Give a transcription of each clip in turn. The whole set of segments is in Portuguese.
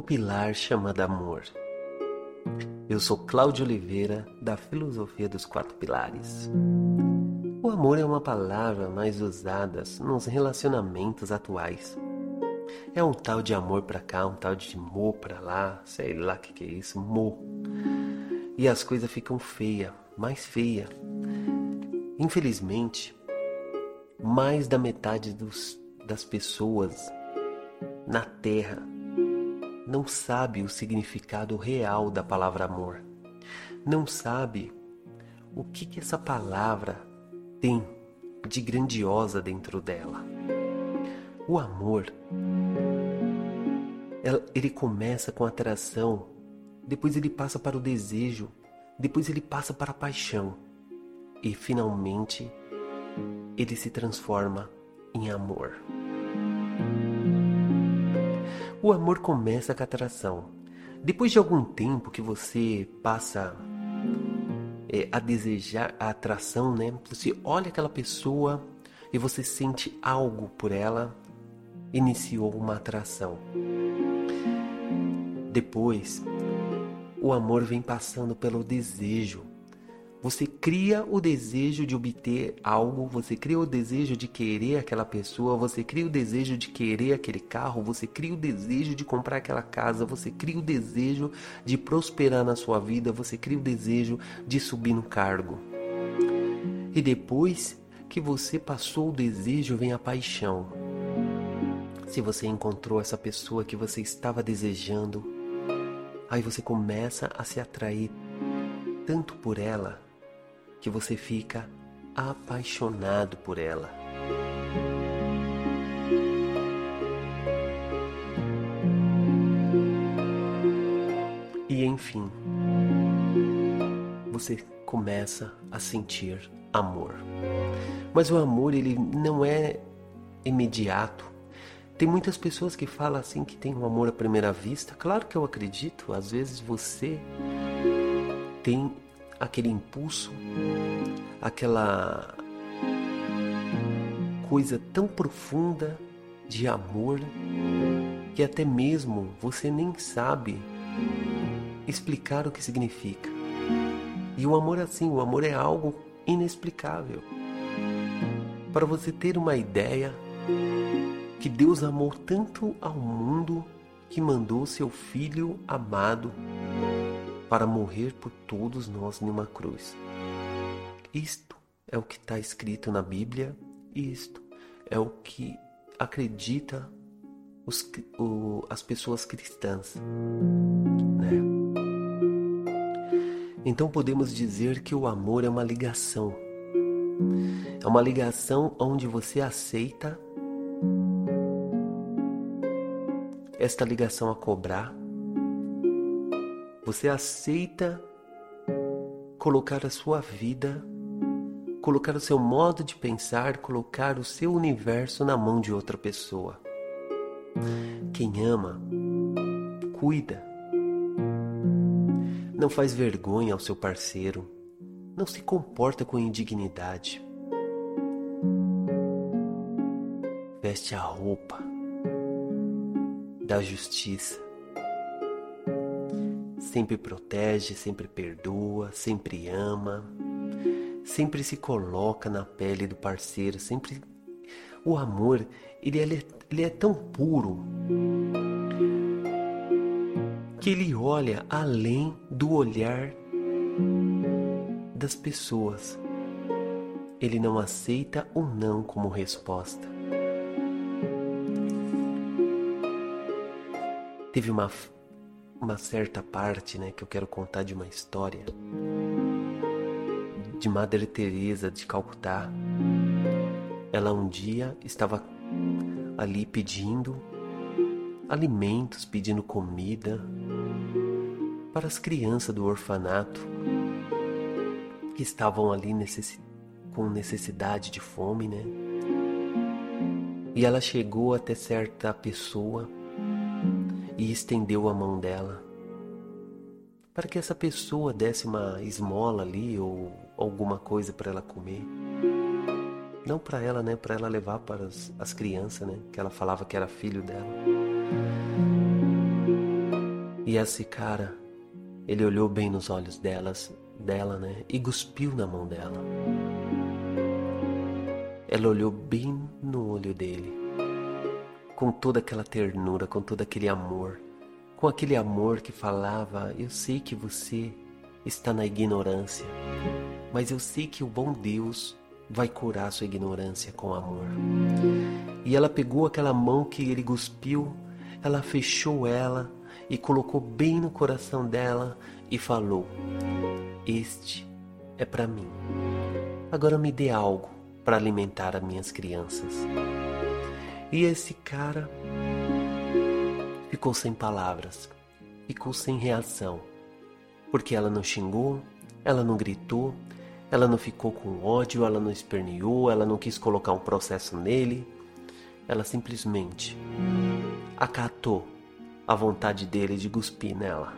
o pilar chamado amor. Eu sou Cláudio Oliveira, da Filosofia dos Quatro Pilares. O amor é uma palavra mais usada nos relacionamentos atuais. É um tal de amor pra cá, um tal de amor pra lá, sei lá o que, que é isso, amor. E as coisas ficam feias, mais feia. Infelizmente, mais da metade dos, das pessoas na Terra não sabe o significado real da palavra amor. Não sabe o que, que essa palavra tem de grandiosa dentro dela. O amor, ele começa com atração, depois ele passa para o desejo, depois ele passa para a paixão e finalmente ele se transforma em amor. O amor começa com a atração. Depois de algum tempo que você passa é, a desejar a atração, né? Você olha aquela pessoa e você sente algo por ela, iniciou uma atração. Depois, o amor vem passando pelo desejo, você cria o desejo de obter algo, você cria o desejo de querer aquela pessoa, você cria o desejo de querer aquele carro, você cria o desejo de comprar aquela casa, você cria o desejo de prosperar na sua vida, você cria o desejo de subir no cargo. E depois que você passou o desejo, vem a paixão. Se você encontrou essa pessoa que você estava desejando, aí você começa a se atrair tanto por ela que você fica apaixonado por ela. E enfim, você começa a sentir amor. Mas o amor ele não é imediato. Tem muitas pessoas que falam assim que tem um amor à primeira vista. Claro que eu acredito. Às vezes você tem aquele impulso, aquela coisa tão profunda de amor que até mesmo você nem sabe explicar o que significa. E o amor é assim, o amor é algo inexplicável. Para você ter uma ideia que Deus amou tanto ao mundo que mandou seu filho amado para morrer por todos nós numa cruz. Isto é o que está escrito na Bíblia isto é o que acredita os, o, as pessoas cristãs. Né? Então podemos dizer que o amor é uma ligação. É uma ligação onde você aceita esta ligação a cobrar você aceita colocar a sua vida, colocar o seu modo de pensar, colocar o seu universo na mão de outra pessoa. Quem ama, cuida. Não faz vergonha ao seu parceiro. Não se comporta com indignidade. Veste a roupa da justiça sempre protege, sempre perdoa, sempre ama, sempre se coloca na pele do parceiro, sempre o amor ele é, ele é tão puro que ele olha além do olhar das pessoas. Ele não aceita o não como resposta. Teve uma uma certa parte, né, que eu quero contar de uma história de Madre Teresa de Calcutá. Ela um dia estava ali pedindo alimentos, pedindo comida para as crianças do orfanato que estavam ali necess... com necessidade de fome, né? E ela chegou até certa pessoa e estendeu a mão dela para que essa pessoa desse uma esmola ali ou alguma coisa para ela comer. Não para ela, né? Para ela levar para as, as crianças, né? Que ela falava que era filho dela. E esse cara, ele olhou bem nos olhos delas, dela, né? E cuspiu na mão dela. Ela olhou bem no olho dele, com toda aquela ternura, com todo aquele amor, com aquele amor que falava: Eu sei que você está na ignorância, mas eu sei que o bom Deus vai curar sua ignorância com amor. E ela pegou aquela mão que ele cuspiu, ela fechou ela e colocou bem no coração dela e falou: Este é para mim. Agora me dê algo para alimentar as minhas crianças. E esse cara ficou sem palavras, ficou sem reação, porque ela não xingou, ela não gritou, ela não ficou com ódio, ela não esperneou, ela não quis colocar um processo nele. Ela simplesmente acatou a vontade dele de cuspir nela.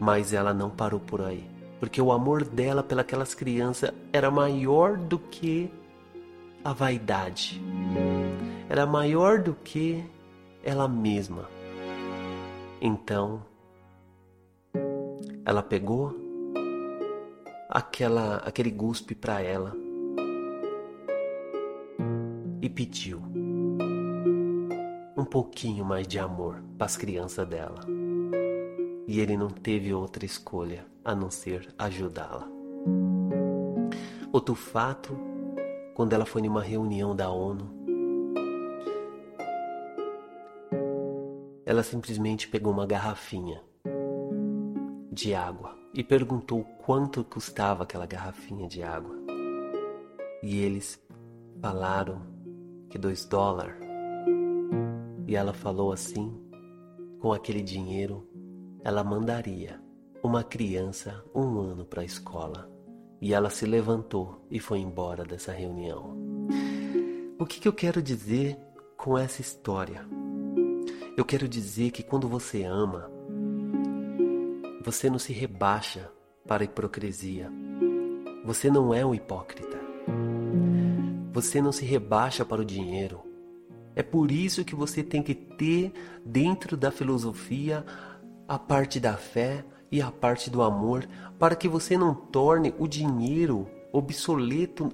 Mas ela não parou por aí, porque o amor dela pelas crianças era maior do que a vaidade, era maior do que ela mesma. Então, ela pegou aquela aquele guspe para ela e pediu um pouquinho mais de amor para as crianças dela. E ele não teve outra escolha a não ser ajudá-la. Outro fato, quando ela foi numa reunião da ONU, ela simplesmente pegou uma garrafinha de água e perguntou quanto custava aquela garrafinha de água. E eles falaram que dois dólares. E ela falou assim: com aquele dinheiro, ela mandaria uma criança um ano para a escola. E ela se levantou e foi embora dessa reunião. O que, que eu quero dizer com essa história? Eu quero dizer que quando você ama, você não se rebaixa para a hipocrisia. Você não é um hipócrita. Você não se rebaixa para o dinheiro. É por isso que você tem que ter dentro da filosofia a parte da fé e a parte do amor, para que você não torne o dinheiro obsoleto,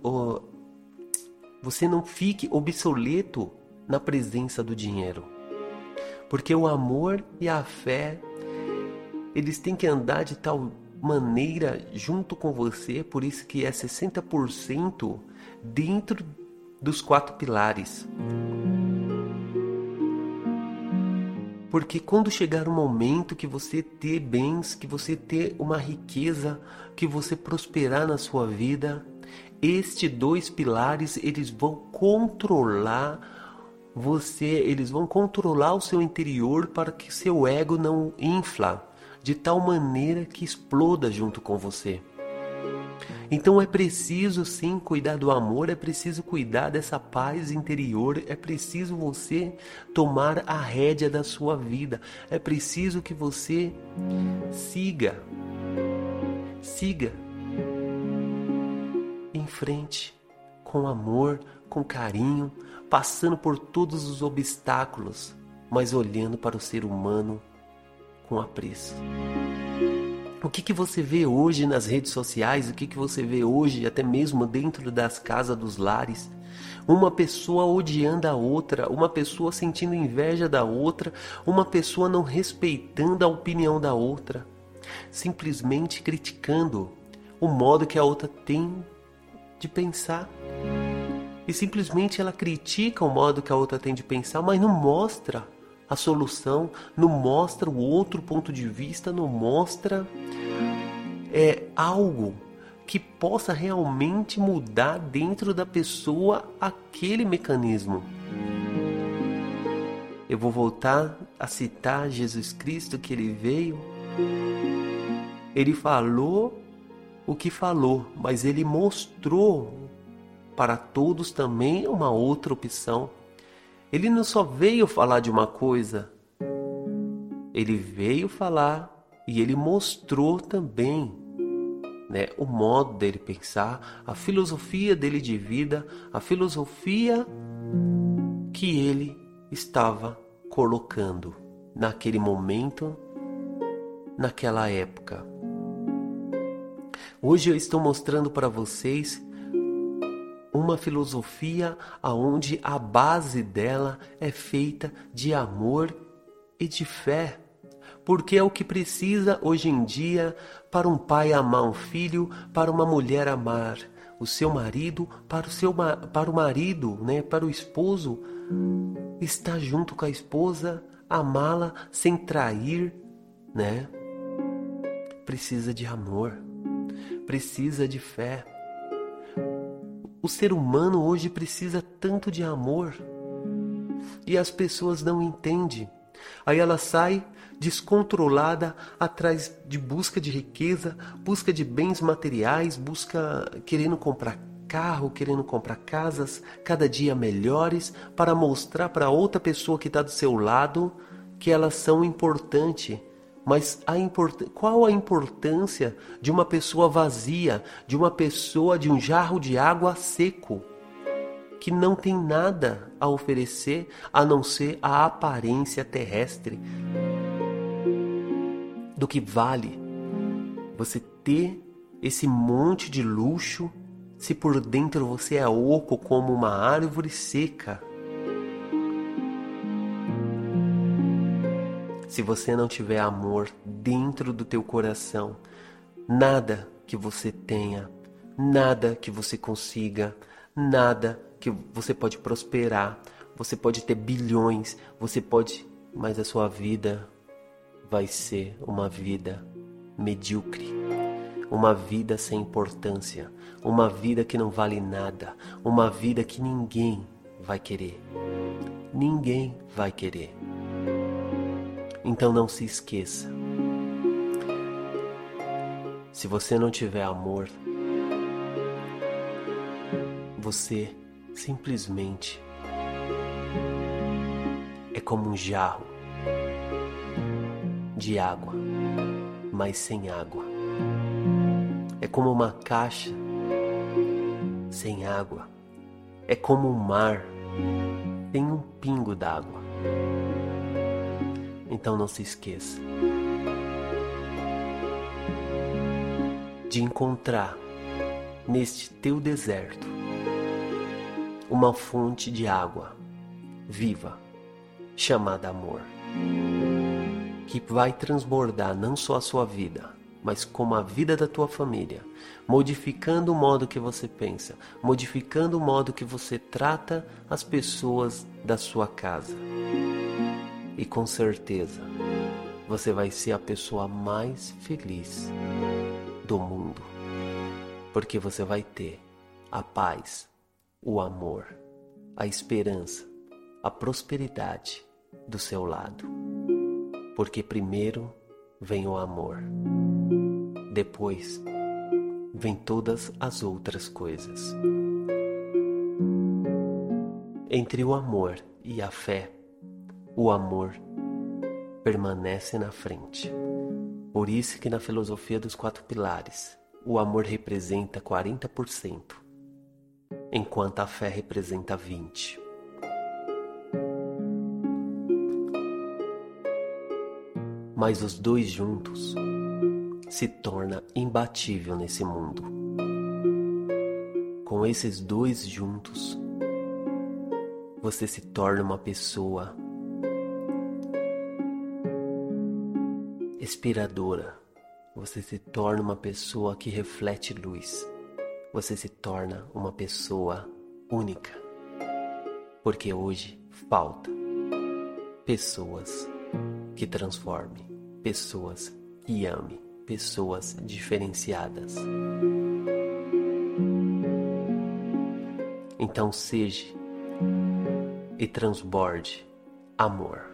você não fique obsoleto na presença do dinheiro. Porque o amor e a fé eles têm que andar de tal maneira junto com você, por isso que é 60% dentro dos quatro pilares. Porque quando chegar o momento que você ter bens, que você ter uma riqueza, que você prosperar na sua vida, estes dois pilares eles vão controlar você, eles vão controlar o seu interior para que seu ego não infla de tal maneira que exploda junto com você. Então é preciso sim cuidar do amor, é preciso cuidar dessa paz interior, é preciso você tomar a rédea da sua vida, é preciso que você siga, siga em frente com amor, com carinho, passando por todos os obstáculos, mas olhando para o ser humano com apreço. O que, que você vê hoje nas redes sociais? O que, que você vê hoje, até mesmo dentro das casas dos lares? Uma pessoa odiando a outra, uma pessoa sentindo inveja da outra, uma pessoa não respeitando a opinião da outra, simplesmente criticando o modo que a outra tem de pensar. E simplesmente ela critica o modo que a outra tem de pensar, mas não mostra a solução, não mostra o outro ponto de vista, não mostra é, algo que possa realmente mudar dentro da pessoa aquele mecanismo. Eu vou voltar a citar Jesus Cristo que ele veio. Ele falou o que falou, mas ele mostrou para todos também uma outra opção. Ele não só veio falar de uma coisa, ele veio falar e ele mostrou também né, o modo dele pensar, a filosofia dele de vida, a filosofia que ele estava colocando naquele momento, naquela época. Hoje eu estou mostrando para vocês uma filosofia aonde a base dela é feita de amor e de fé. Porque é o que precisa hoje em dia para um pai amar um filho, para uma mulher amar o seu marido, para o seu para o marido, né, para o esposo estar junto com a esposa, amá-la sem trair, né? Precisa de amor, precisa de fé. O ser humano hoje precisa tanto de amor e as pessoas não entendem. Aí ela sai descontrolada atrás de busca de riqueza, busca de bens materiais, busca querendo comprar carro, querendo comprar casas cada dia melhores para mostrar para outra pessoa que está do seu lado que elas são importantes mas a import... qual a importância de uma pessoa vazia, de uma pessoa de um jarro de água seco, que não tem nada a oferecer a não ser a aparência terrestre? Do que vale você ter esse monte de luxo se por dentro você é oco como uma árvore seca? Se você não tiver amor dentro do teu coração, nada que você tenha, nada que você consiga, nada que você pode prosperar, você pode ter bilhões, você pode, mas a sua vida vai ser uma vida medíocre, uma vida sem importância, uma vida que não vale nada, uma vida que ninguém vai querer. Ninguém vai querer. Então não se esqueça. Se você não tiver amor, você simplesmente é como um jarro de água, mas sem água. É como uma caixa sem água. É como um mar sem um pingo d'água. Então não se esqueça de encontrar neste teu deserto uma fonte de água viva chamada amor, que vai transbordar não só a sua vida, mas como a vida da tua família, modificando o modo que você pensa, modificando o modo que você trata as pessoas da sua casa. E com certeza você vai ser a pessoa mais feliz do mundo, porque você vai ter a paz, o amor, a esperança, a prosperidade do seu lado. Porque primeiro vem o amor, depois vem todas as outras coisas. Entre o amor e a fé, o amor permanece na frente. Por isso que na filosofia dos quatro pilares, o amor representa 40%, enquanto a fé representa 20%. Mas os dois juntos se torna imbatível nesse mundo. Com esses dois juntos, você se torna uma pessoa inspiradora. Você se torna uma pessoa que reflete luz. Você se torna uma pessoa única. Porque hoje falta pessoas que transformem, pessoas que amem, pessoas diferenciadas. Então seja e transborde amor.